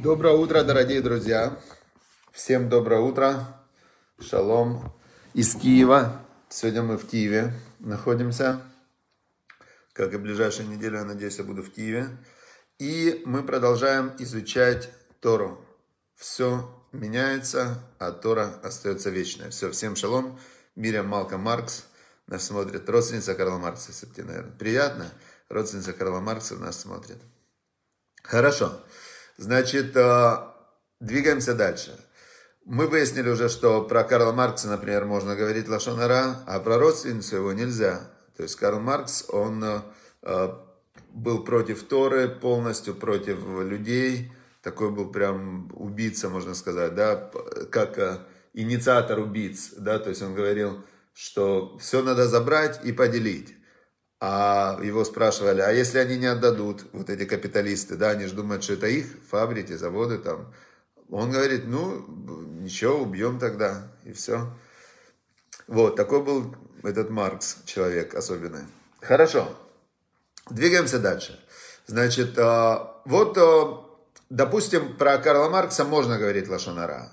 Доброе утро, дорогие друзья. Всем доброе утро. Шалом из Киева. Сегодня мы в Киеве находимся. Как и ближайшую неделю, я надеюсь, я буду в Киеве. И мы продолжаем изучать Тору. Все меняется, а Тора остается вечной. Все, всем шалом. Мирям Малка Маркс нас смотрит. Родственница Карла Маркса, если тебе, наверное. Приятно. Родственница Карла Маркса нас смотрит. Хорошо. Значит, э, двигаемся дальше. Мы выяснили уже, что про Карла Маркса, например, можно говорить лошонара, а про родственницу его нельзя. То есть Карл Маркс, он э, был против Торы, полностью против людей. Такой был прям убийца, можно сказать, да, как э, инициатор убийц, да, то есть он говорил, что все надо забрать и поделить. А его спрашивали, а если они не отдадут, вот эти капиталисты, да, они же думают, что это их фабрики, заводы там. Он говорит, ну, ничего, убьем тогда, и все. Вот, такой был этот Маркс, человек особенный. Хорошо, двигаемся дальше. Значит, а, вот, а, допустим, про Карла Маркса можно говорить лошонара.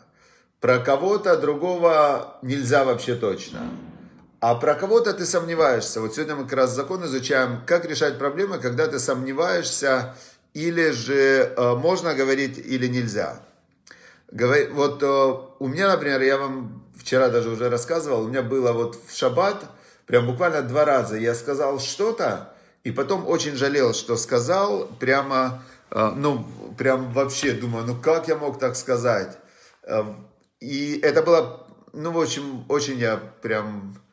Про кого-то другого нельзя вообще точно. А про кого-то ты сомневаешься. Вот сегодня мы как раз закон изучаем, как решать проблемы, когда ты сомневаешься, или же э, можно говорить, или нельзя. Вот э, у меня, например, я вам вчера даже уже рассказывал, у меня было вот в шаббат, прям буквально два раза я сказал что-то, и потом очень жалел, что сказал, прямо, э, ну, прям вообще думаю, ну как я мог так сказать? Э, и это было, ну, в общем, очень я прям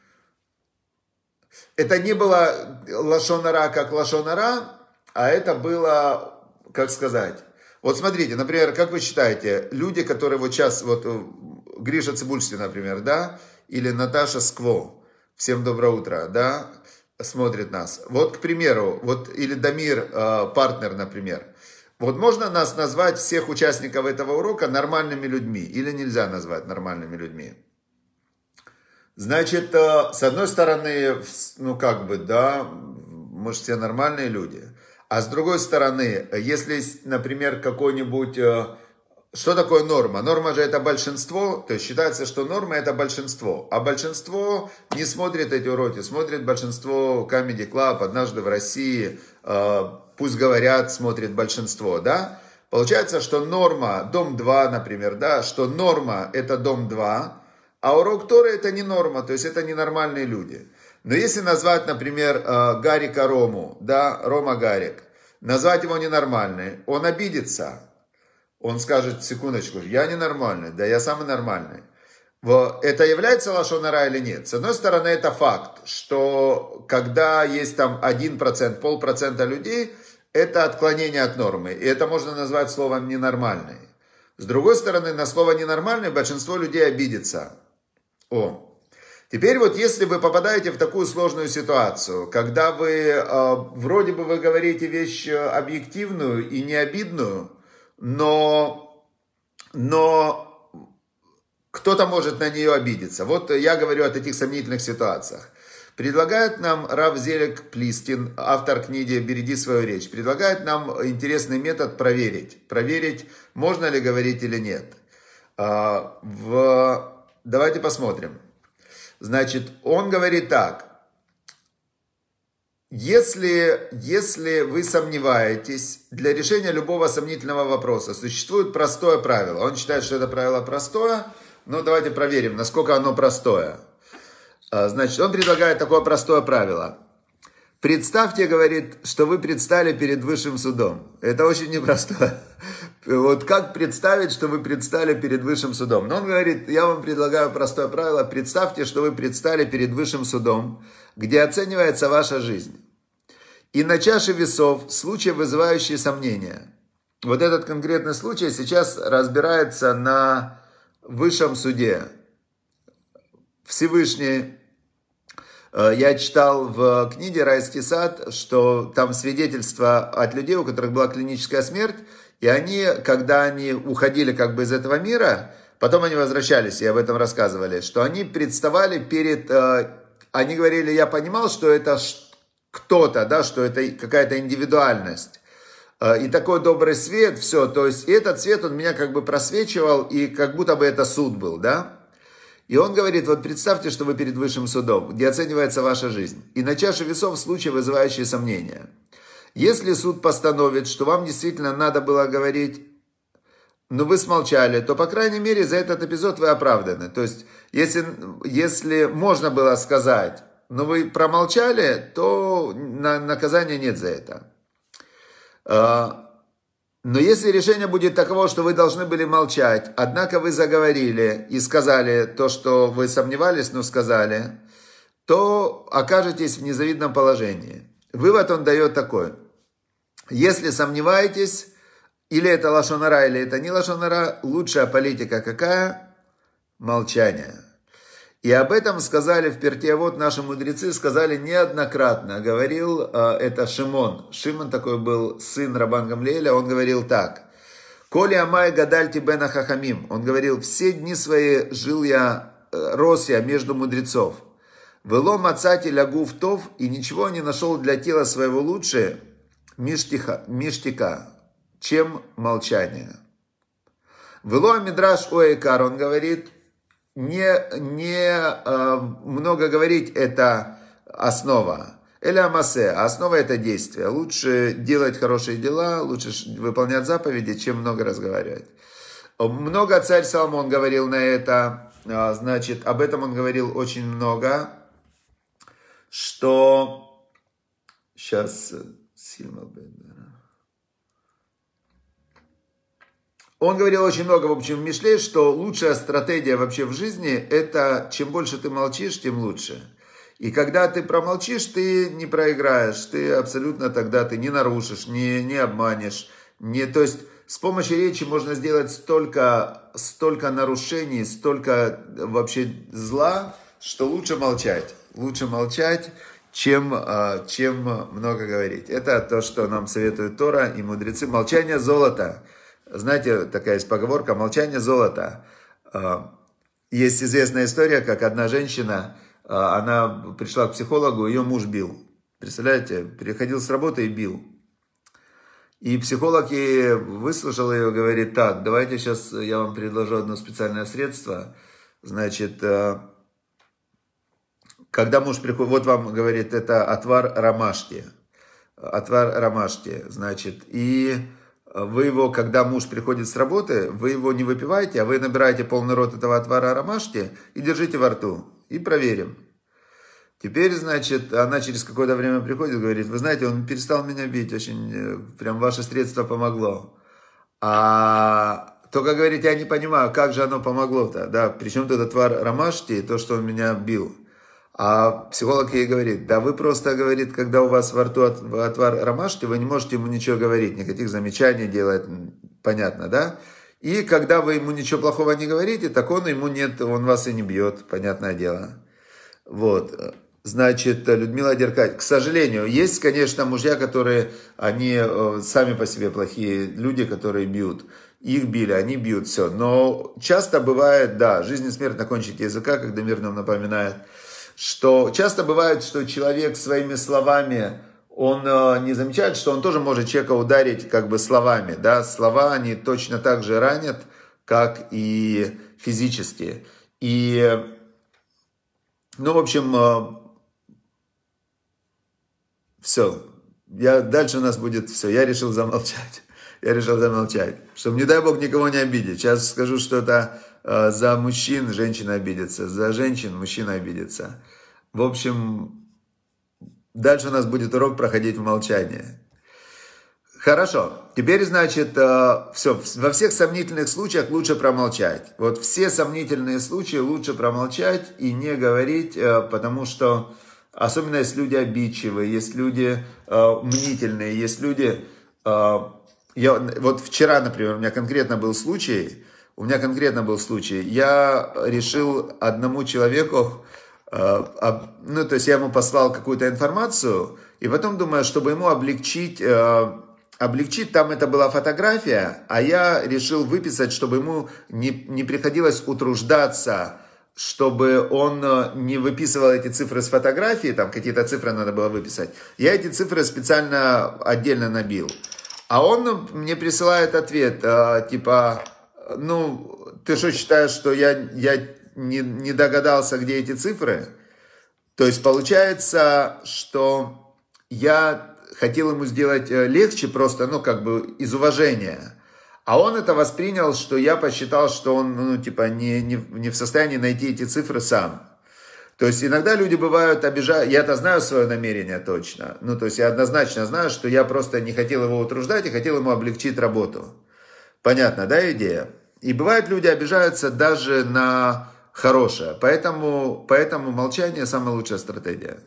это не было лошонара как лошонара, а это было, как сказать, вот смотрите, например, как вы считаете, люди, которые вот сейчас, вот э, Гриша Цибульский, например, да, или Наташа Скво, всем доброе утро, да, смотрит нас. Вот, к примеру, вот, или Дамир, э, партнер, например. Вот можно нас назвать, всех участников этого урока, нормальными людьми, или нельзя назвать нормальными людьми? Значит, э, с одной стороны, ну как бы, да, мы же все нормальные люди. А с другой стороны, если, например, какой-нибудь... Э, что такое норма? Норма же это большинство, то есть считается, что норма это большинство. А большинство не смотрит эти уроки, смотрит большинство Comedy Club, однажды в России, э, пусть говорят, смотрит большинство, да? Получается, что норма, дом 2, например, да, что норма это дом 2, а урок Торы это не норма, то есть это ненормальные люди. Но если назвать, например, э, Гарика Рому, да, Рома Гарик, назвать его ненормальный, он обидится. Он скажет, секундочку, я ненормальный, да я самый нормальный. Это является лошонара или нет? С одной стороны, это факт, что когда есть там 1%, полпроцента людей, это отклонение от нормы. И это можно назвать словом ненормальный. С другой стороны, на слово ненормальный большинство людей обидится. О, Теперь вот если вы попадаете в такую сложную ситуацию, когда вы, э, вроде бы вы говорите вещь объективную и не обидную, но, но кто-то может на нее обидеться. Вот я говорю о таких сомнительных ситуациях. Предлагает нам Рав Зелек Плистин, автор книги «Береги свою речь», предлагает нам интересный метод проверить. Проверить, можно ли говорить или нет. А, в Давайте посмотрим. Значит, он говорит так. Если, если вы сомневаетесь, для решения любого сомнительного вопроса существует простое правило. Он считает, что это правило простое, но давайте проверим, насколько оно простое. А, значит, он предлагает такое простое правило. Представьте, говорит, что вы предстали перед высшим судом. Это очень непросто. Вот как представить, что вы предстали перед высшим судом? Но он говорит, я вам предлагаю простое правило. Представьте, что вы предстали перед высшим судом, где оценивается ваша жизнь. И на чаше весов случай, вызывающий сомнения. Вот этот конкретный случай сейчас разбирается на высшем суде. Всевышний я читал в книге «Райский сад», что там свидетельства от людей, у которых была клиническая смерть, и они, когда они уходили как бы из этого мира, потом они возвращались, и об этом рассказывали, что они представали перед... Э, они говорили, я понимал, что это кто-то, да, что это какая-то индивидуальность. и такой добрый свет, все, то есть этот свет, он меня как бы просвечивал, и как будто бы это суд был, да? И он говорит, вот представьте, что вы перед высшим судом, где оценивается ваша жизнь, и на чаше весов случай, вызывающий сомнения. Если суд постановит, что вам действительно надо было говорить, но вы смолчали, то, по крайней мере, за этот эпизод вы оправданы. То есть, если, если можно было сказать, но вы промолчали, то на, наказания нет за это. Но если решение будет таково, что вы должны были молчать, однако вы заговорили и сказали то, что вы сомневались, но сказали, то окажетесь в незавидном положении. Вывод он дает такой. Если сомневаетесь, или это лошонара, или это не лошонара, лучшая политика какая? Молчание. И об этом сказали в Пертиавод наши мудрецы, сказали неоднократно. Говорил э, это Шимон. Шимон такой был сын Рабан Гамлеля, он говорил так. Коли Амай Гадальти Бена Хахамим. Он говорил, все дни свои жил я, э, рос я между мудрецов. Вело мацати лягу в тов, и ничего не нашел для тела своего лучше, миштиха, миштика, чем молчание. Вело Мидраш Оэкар, он говорит, не, не э, много говорить это основа. Эля Масе, основа это действие. Лучше делать хорошие дела, лучше выполнять заповеди, чем много разговаривать. Много царь Соломон говорил на это, а, значит, об этом он говорил очень много, что сейчас сильно Он говорил очень много, в общем, в Мишле, что лучшая стратегия вообще в жизни – это чем больше ты молчишь, тем лучше. И когда ты промолчишь, ты не проиграешь, ты абсолютно тогда ты не нарушишь, не, не обманешь. Не, то есть с помощью речи можно сделать столько, столько нарушений, столько вообще зла, что лучше молчать. Лучше молчать, чем, а, чем много говорить. Это то, что нам советуют Тора и мудрецы. Молчание – золото. Знаете, такая есть поговорка «молчание золото». А, есть известная история, как одна женщина, а, она пришла к психологу, ее муж бил. Представляете, переходил с работы и бил. И психолог ей выслушал ее, говорит, так, давайте сейчас я вам предложу одно специальное средство. Значит, а, когда муж приходит, вот вам говорит, это отвар ромашки. Отвар ромашки, значит, и вы его, когда муж приходит с работы, вы его не выпиваете, а вы набираете полный рот этого отвара ромашки и держите во рту. И проверим. Теперь, значит, она через какое-то время приходит и говорит, вы знаете, он перестал меня бить, очень, э, прям ваше средство помогло. А только говорит, я не понимаю, как же оно помогло-то, да, причем тут отвар ромашки и то, что он меня бил. А психолог ей говорит, да вы просто, говорит, когда у вас во рту отвар ромашки, вы не можете ему ничего говорить, никаких замечаний делать, понятно, да? И когда вы ему ничего плохого не говорите, так он ему нет, он вас и не бьет, понятное дело. Вот. Значит, Людмила Деркать, к сожалению, есть, конечно, мужья, которые, они э, сами по себе плохие люди, которые бьют. Их били, они бьют, все. Но часто бывает, да, жизнь и смерть на кончике языка, когда мир нам напоминает – что часто бывает, что человек своими словами, он э, не замечает, что он тоже может человека ударить как бы словами, да, слова, они точно так же ранят, как и физически. И, ну, в общем, э, все, я, дальше у нас будет все, я решил замолчать. Я решил замолчать, чтобы, не дай бог, никого не обидеть. Сейчас скажу что-то за мужчин женщина обидится, за женщин мужчина обидится. В общем, дальше у нас будет урок проходить в молчании. Хорошо, теперь, значит, э, все, во всех сомнительных случаях лучше промолчать. Вот все сомнительные случаи лучше промолчать и не говорить, э, потому что, особенно есть люди обидчивые, есть люди мнительные, есть люди... Я, вот вчера, например, у меня конкретно был случай, у меня конкретно был случай. Я решил одному человеку, э, ну, то есть я ему послал какую-то информацию, и потом думаю, чтобы ему облегчить, э, облегчить, там это была фотография, а я решил выписать, чтобы ему не, не приходилось утруждаться, чтобы он э, не выписывал эти цифры с фотографии, там какие-то цифры надо было выписать. Я эти цифры специально отдельно набил. А он мне присылает ответ, типа, ну, ты что считаешь, что я, я не, не догадался, где эти цифры? То есть получается, что я хотел ему сделать э, легче просто, ну, как бы из уважения. А он это воспринял, что я посчитал, что он, ну, типа, не, не, не в состоянии найти эти цифры сам. То есть иногда люди бывают обижают, я-то знаю свое намерение точно, ну то есть я однозначно знаю, что я просто не хотел его утруждать и хотел ему облегчить работу. Понятно, да, идея? И бывают люди обижаются даже на хорошее, поэтому, поэтому молчание самая лучшая стратегия.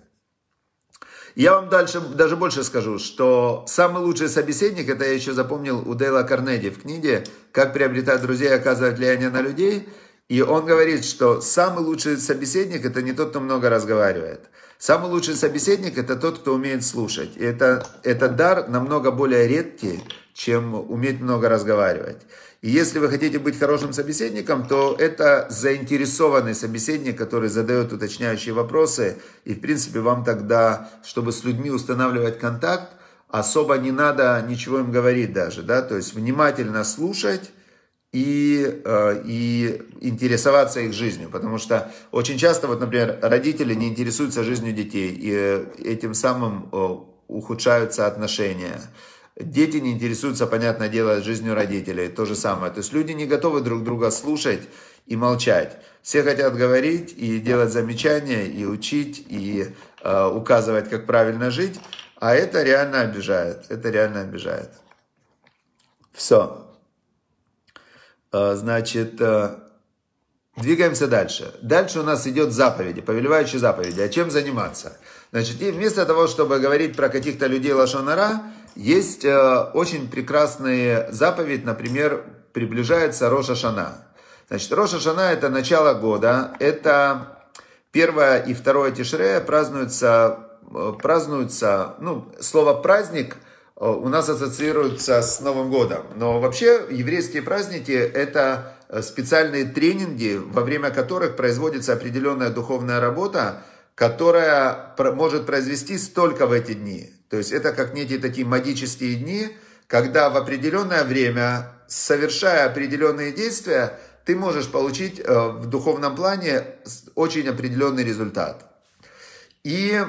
Я вам дальше даже больше скажу, что самый лучший собеседник, это я еще запомнил у Дейла Карнеди в книге «Как приобретать друзей и оказывать влияние на людей», и он говорит, что самый лучший собеседник – это не тот, кто много разговаривает. Самый лучший собеседник – это тот, кто умеет слушать. И это, это дар намного более редкий, чем уметь много разговаривать. И если вы хотите быть хорошим собеседником, то это заинтересованный собеседник, который задает уточняющие вопросы. И, в принципе, вам тогда, чтобы с людьми устанавливать контакт, особо не надо ничего им говорить даже. Да? То есть внимательно слушать – и, э, и интересоваться их жизнью. Потому что очень часто, вот, например, родители не интересуются жизнью детей, и этим самым э, ухудшаются отношения. Дети не интересуются, понятное дело, жизнью родителей. То же самое. То есть люди не готовы друг друга слушать и молчать. Все хотят говорить и делать замечания, и учить, и э, указывать, как правильно жить. А это реально обижает. Это реально обижает. Все. Э, значит, э, двигаемся дальше. Дальше у нас идет заповеди, повелевающие заповеди. А чем заниматься? Значит, и вместо того, чтобы говорить про каких-то людей лошонара, есть э, очень прекрасные заповеди, например, приближается Роша Шана. Значит, Роша Шана это начало года, это первое и второе Тишрея празднуется, празднуются, ну, слово праздник – Э, у нас ассоциируются с Новым годом. Но вообще еврейские праздники – это э, специальные тренинги, во время которых производится определенная духовная работа, которая может произвестись только в эти дни. То есть это как некие такие магические дни, когда в определенное время, совершая определенные действия, ты можешь получить э, в духовном плане очень определенный результат. И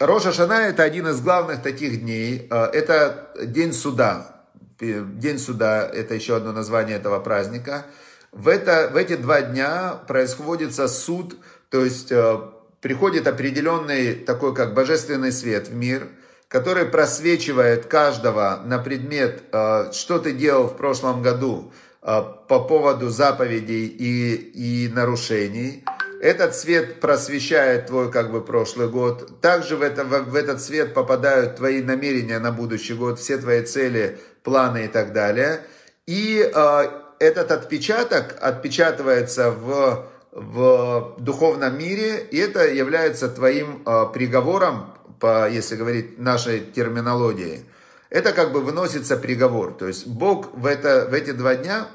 Роша Шана это один из главных таких дней. Э, это день суда. День суда это еще одно название этого праздника. В, это, в эти два дня происходит суд, то есть э, приходит определенный такой как божественный свет в мир, который просвечивает каждого на предмет, э, что ты делал в прошлом году по поводу заповедей и, и нарушений. Этот свет просвещает твой как бы прошлый год. Также в, это, в этот свет попадают твои намерения на будущий год, все твои цели, планы и так далее. И э, этот отпечаток отпечатывается в, в духовном мире, и это является твоим э, приговором, по, если говорить нашей терминологии. Это как бы выносится приговор. То есть Бог в, это, в эти два дня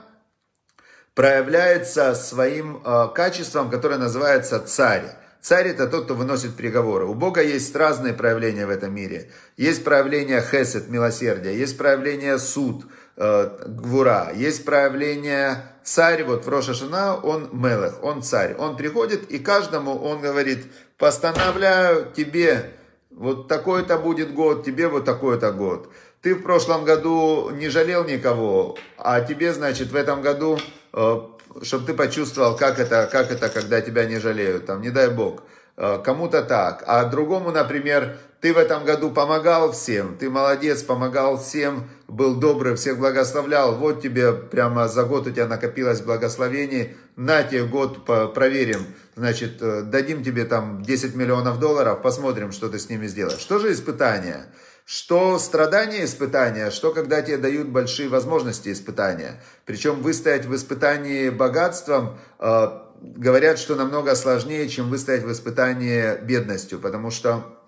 проявляется своим э, качеством, которое называется царь. Царь это тот, кто выносит приговоры. У Бога есть разные проявления в этом мире. Есть проявление хесед, милосердия, есть проявление суд, э, гвура, есть проявление царь, вот в Рошашина он мелех, он царь. Он приходит и каждому он говорит, постановляю тебе, вот такой-то будет год, тебе вот такой-то год. Ты в прошлом году не жалел никого, а тебе, значит, в этом году Э, чтобы ты почувствовал, как это, как это, когда тебя не жалеют, там, не дай бог. Э, кому-то так, а другому, например, ты в этом году помогал всем, ты молодец, помогал всем, был добрый, всех благословлял, вот тебе прямо за год у тебя накопилось благословений, на тебе год проверим, значит, э, дадим тебе там 10 миллионов долларов, посмотрим, что ты с ними сделаешь. Что же испытание? Что страдания испытания, что когда тебе дают большие возможности испытания. Причем выстоять в испытании богатством, э, говорят, что намного сложнее, чем выстоять в испытании бедностью. Потому что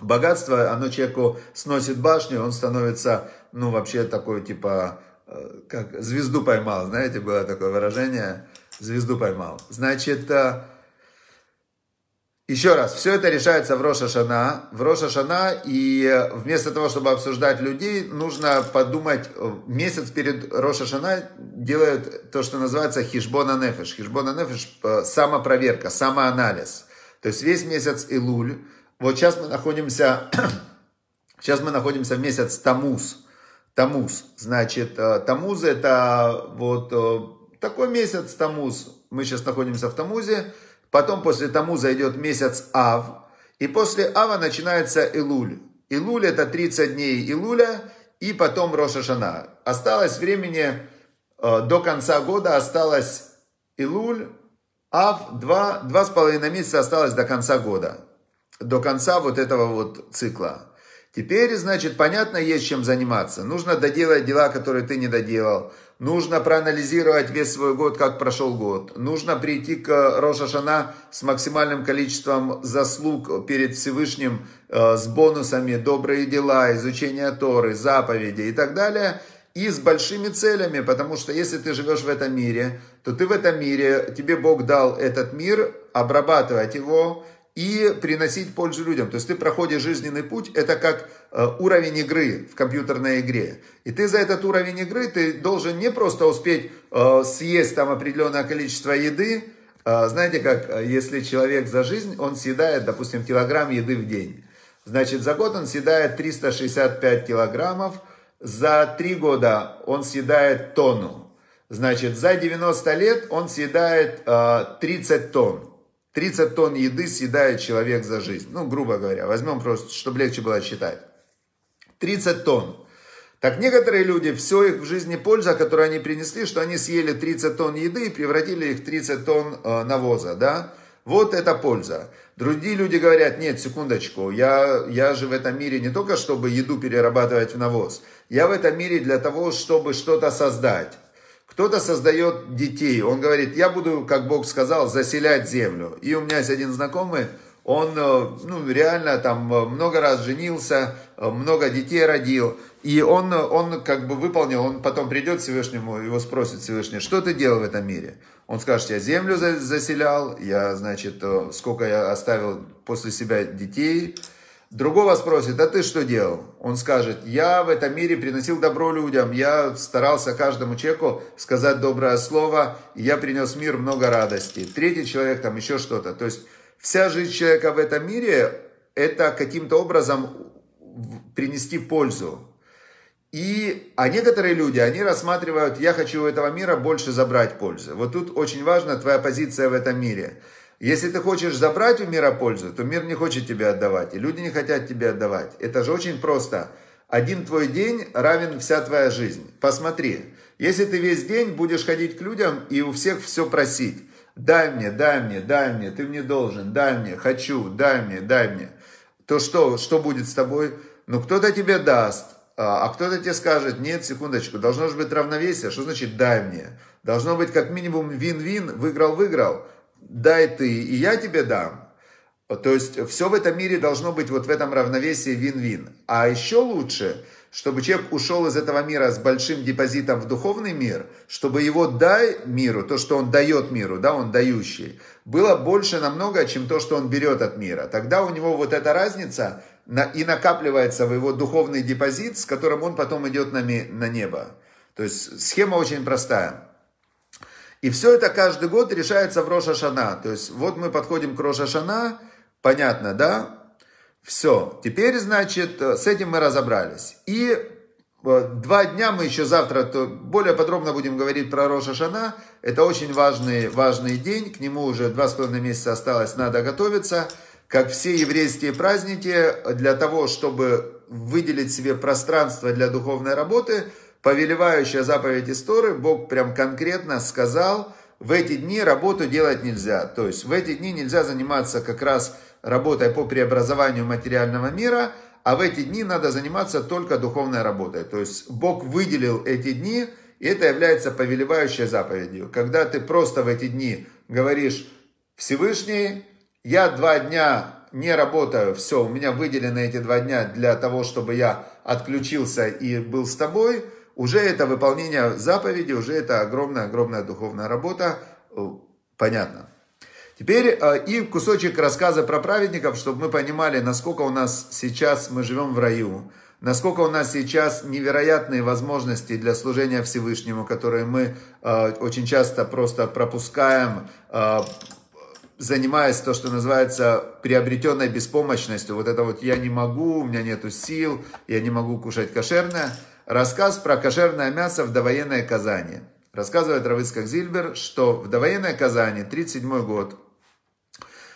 богатство, оно человеку сносит башню, он становится, ну, вообще такой, типа, э, как звезду поймал, знаете, было такое выражение, звезду поймал. Значит, э, Еще раз, все это решается в Рошашана. В Рошашана, и вместо того, чтобы обсуждать людей, нужно подумать, месяц перед Рошашана делают то, что называется хишбона нефеш. Хишбона нефеш – самопроверка, самоанализ. То есть весь месяц Илуль. Вот сейчас мы находимся, сейчас мы находимся в месяц Тамуз. Тамуз. Значит, э, Тамуз это вот э, такой месяц Тамуз. Мы сейчас находимся в Тамузе. Потом после Тамуза идет месяц Ав. И после Ава начинается Илуль. Илуль это 30 дней Илуля и потом Рошашана. Осталось времени э, до конца года, осталось Илуль, Ав, два, два с половиной месяца осталось до конца года. До конца вот этого вот цикла. Теперь, значит, понятно, есть чем заниматься. Нужно доделать дела, которые ты не доделал. Нужно проанализировать весь свой год, как прошел год. Нужно прийти к Рошашана с максимальным количеством заслуг перед Всевышним, э, с бонусами, добрые дела, изучение Торы, заповеди и так далее. И с большими целями, потому что если ты живешь в этом мире, то ты в этом мире, тебе Бог дал этот мир, обрабатывать его, и приносить пользу людям. То есть ты проходишь жизненный путь, это как э, уровень игры в компьютерной игре. И ты за этот уровень игры, ты должен не просто успеть э, съесть там определенное количество еды, э, знаете как, если человек за жизнь, он съедает, допустим, килограмм еды в день. Значит, за год он съедает 365 килограммов, за три года он съедает тонну. Значит, за 90 лет он съедает 30 тонн. 30 тонн еды съедает человек за жизнь. Ну, грубо говоря, возьмем просто, чтобы легче было считать. 30 тонн. Так некоторые люди, все их в жизни польза, которую они принесли, что они съели 30 тонн еды и превратили их в 30 тонн э, навоза, да? Вот это польза. Другие люди говорят, нет, секундочку, я, я же в этом мире не только, чтобы еду перерабатывать в навоз. Я в этом мире для того, чтобы что-то создать. Кто-то создает детей, он говорит, я буду, как Бог сказал, заселять землю. И у меня есть один знакомый, он э, ну, реально там э, много раз женился, э, много детей родил. И он, он как бы выполнил, он потом придет к Всевышнему, его спросит Всевышний, что ты делал в этом мире? Он скажет, я землю заселял, я, значит, сколько я оставил после себя детей, Другого спросит, а ты что делал? Он скажет, я в этом мире приносил добро людям, я старался каждому человеку сказать доброе слово, и я принес мир много радости. Третий человек там еще что-то. То есть вся жизнь человека в этом мире, это каким-то образом принести пользу. И, а некоторые люди, они рассматривают, я хочу у этого мира больше забрать пользы. Вот тут очень важна твоя позиция в этом мире. Если ты хочешь забрать у мира пользу, то мир не хочет тебе отдавать, и люди не хотят тебе отдавать. Это же очень просто. Один твой день равен вся твоя жизнь. Посмотри, если ты весь день будешь ходить к людям и у всех все просить, дай мне, дай мне, дай мне, ты мне должен, дай мне, хочу, дай мне, дай мне, то что, что будет с тобой? Ну, кто-то тебе даст, а, а кто-то тебе скажет, нет, секундочку, должно же быть равновесие. Что значит дай мне? Должно быть как минимум вин-вин, выиграл-выиграл дай ты, и я тебе дам. То есть все в этом мире должно быть вот в этом равновесии вин-вин. А еще лучше, чтобы человек ушел из этого мира с большим депозитом в духовный мир, чтобы его дай миру, то, что он дает миру, да, он дающий, было больше намного, чем то, что он берет от мира. Тогда у него вот эта разница и накапливается в его духовный депозит, с которым он потом идет на небо. То есть схема очень простая. И все это каждый год решается в Роша Шана. То есть вот мы подходим к Роша Шана, понятно, да? Все. Теперь, значит, с этим мы разобрались. И э, два дня мы еще завтра более подробно будем говорить про Роша Шана. Это очень важный, важный день. К нему уже два с половиной месяца осталось, надо готовиться. Как все еврейские праздники, для того, чтобы выделить себе пространство для духовной работы – повелевающая заповедь истории, Бог прям конкретно сказал, в эти дни работу делать нельзя. То есть в эти дни нельзя заниматься как раз работой по преобразованию материального мира, а в эти дни надо заниматься только духовной работой. То есть Бог выделил эти дни, и это является повелевающей заповедью. Когда ты просто в эти дни говоришь, Всевышний, я два дня не работаю, все, у меня выделены эти два дня для того, чтобы я отключился и был с тобой – уже это выполнение заповеди, уже это огромная-огромная духовная работа, э, понятно. Теперь э, и кусочек рассказа про праведников, чтобы мы понимали, насколько у нас сейчас мы живем в раю, насколько у нас сейчас невероятные возможности для служения Всевышнему, которые мы э, очень часто просто пропускаем, занимаясь то, что называется приобретенной беспомощностью. Вот это вот я не могу, у меня нету сил, я не могу кушать кошерное. Рассказ про кошерное мясо в довоенное Казани. Рассказывает Равыцкак Зильбер, что в довоенное Казани, 37 год,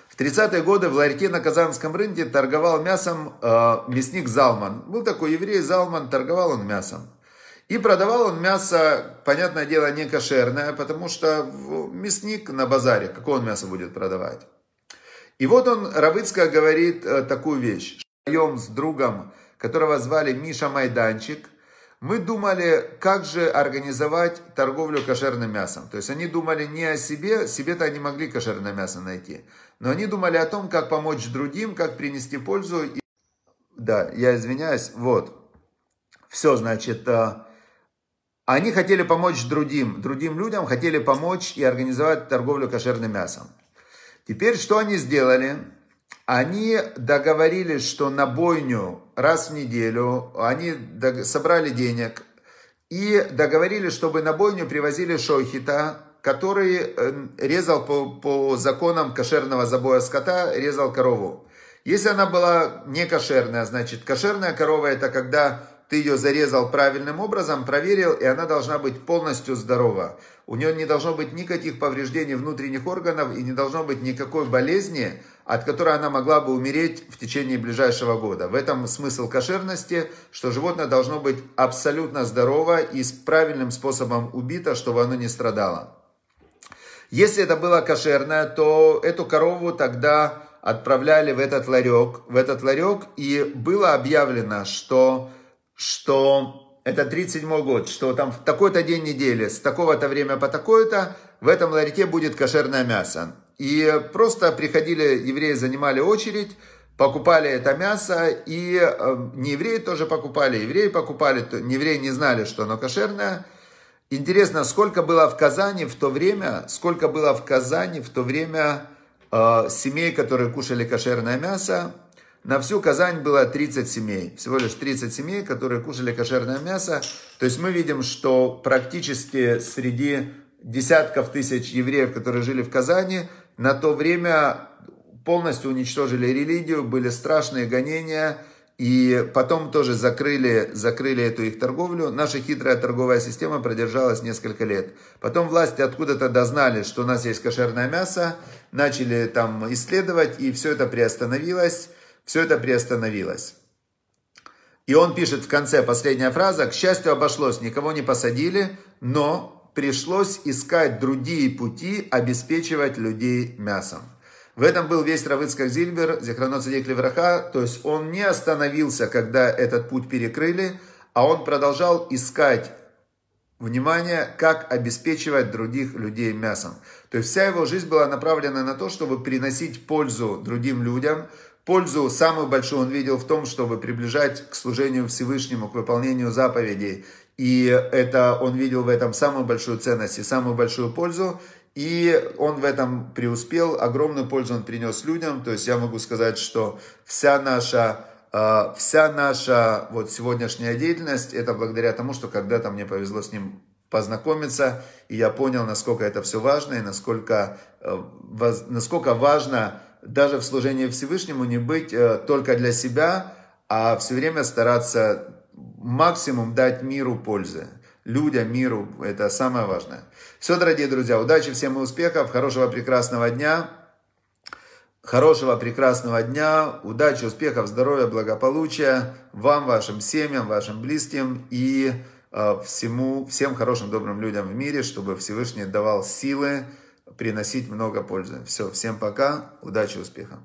в 30-е годы в ларьке на Казанском рынке торговал мясом э, мясник Залман. Был такой еврей Залман, торговал он мясом. И продавал он мясо, понятное дело, не кошерное, потому что мясник на базаре, какое он мясо будет продавать. И вот он, Равыцка, говорит э, такую вещь. Вдвоем с другом, которого звали Миша Майданчик, мы думали, как же организовать торговлю кошерным мясом. То есть они думали не о себе, себе-то они могли кошерное мясо найти. Но они думали о том, как помочь другим, как принести пользу. Да, я извиняюсь, вот. Все, значит, э, они хотели помочь другим, другим людям, хотели помочь и организовать торговлю кошерным мясом. Теперь что они сделали? Они договорились, что на бойню раз в неделю они собрали денег и договорились, чтобы на бойню привозили шохита, который э, резал по, по законам кошерного забоя скота, резал корову. Если она была не кошерная, значит кошерная корова это когда ты ее зарезал правильным образом, проверил, и она должна быть полностью здорова. У нее не должно быть никаких повреждений внутренних органов и не должно быть никакой болезни, от которой она могла бы умереть в течение ближайшего года. В этом смысл кошерности, что животное должно быть абсолютно здорово и с правильным способом убито, чтобы оно не страдало. Если это было кошерное, то эту корову тогда отправляли в этот ларек, в этот ларек, и было объявлено, что что это 37 год, что там в такой-то день недели, с такого-то время по такое-то, в этом ларьке будет кошерное мясо. И просто приходили, евреи занимали очередь, покупали это мясо, и э, не евреи тоже покупали, евреи покупали, то, не евреи не знали, что оно кошерное. Интересно, сколько было в Казани в то время, сколько было в Казани в то время э, семей, которые кушали кошерное мясо, на всю Казань было 30 семей, всего лишь 30 семей, которые кушали кошерное мясо. То есть мы видим, что практически среди десятков тысяч евреев, которые жили в Казани, на то время полностью уничтожили религию, были страшные гонения, и потом тоже закрыли, закрыли эту их торговлю. Наша хитрая торговая система продержалась несколько лет. Потом власти откуда-то дознали, что у нас есть кошерное мясо, начали там исследовать, и все это приостановилось все это приостановилось. И он пишет в конце, последняя фраза, «К счастью, обошлось, никого не посадили, но пришлось искать другие пути обеспечивать людей мясом». В этом был весь Равыцкак Зильбер, Зихранот Садик Левраха, то есть он не остановился, когда этот путь перекрыли, а он продолжал искать внимание, как обеспечивать других людей мясом. То есть вся его жизнь была направлена на то, чтобы приносить пользу другим людям, Пользу самую большую он видел в том, чтобы приближать к служению Всевышнему, к выполнению заповедей. И это он видел в этом самую большую ценность и самую большую пользу. И он в этом преуспел, огромную пользу он принес людям. То есть я могу сказать, что вся наша, а, вся наша вот сегодняшняя деятельность, это благодаря тому, что когда-то мне повезло с ним познакомиться, и я понял, насколько это все важно, и насколько, э, насколько важно даже в служении Всевышнему не быть э, только для себя, а все время стараться максимум дать миру пользы. Людям, миру, это самое важное. Все, дорогие друзья, удачи всем и успехов, хорошего прекрасного дня. Хорошего прекрасного дня, удачи, успехов, здоровья, благополучия вам, вашим семьям, вашим близким и э, всему, всем хорошим, добрым людям в мире, чтобы Всевышний давал силы, приносить много пользы. Все, всем пока, удачи, успехов.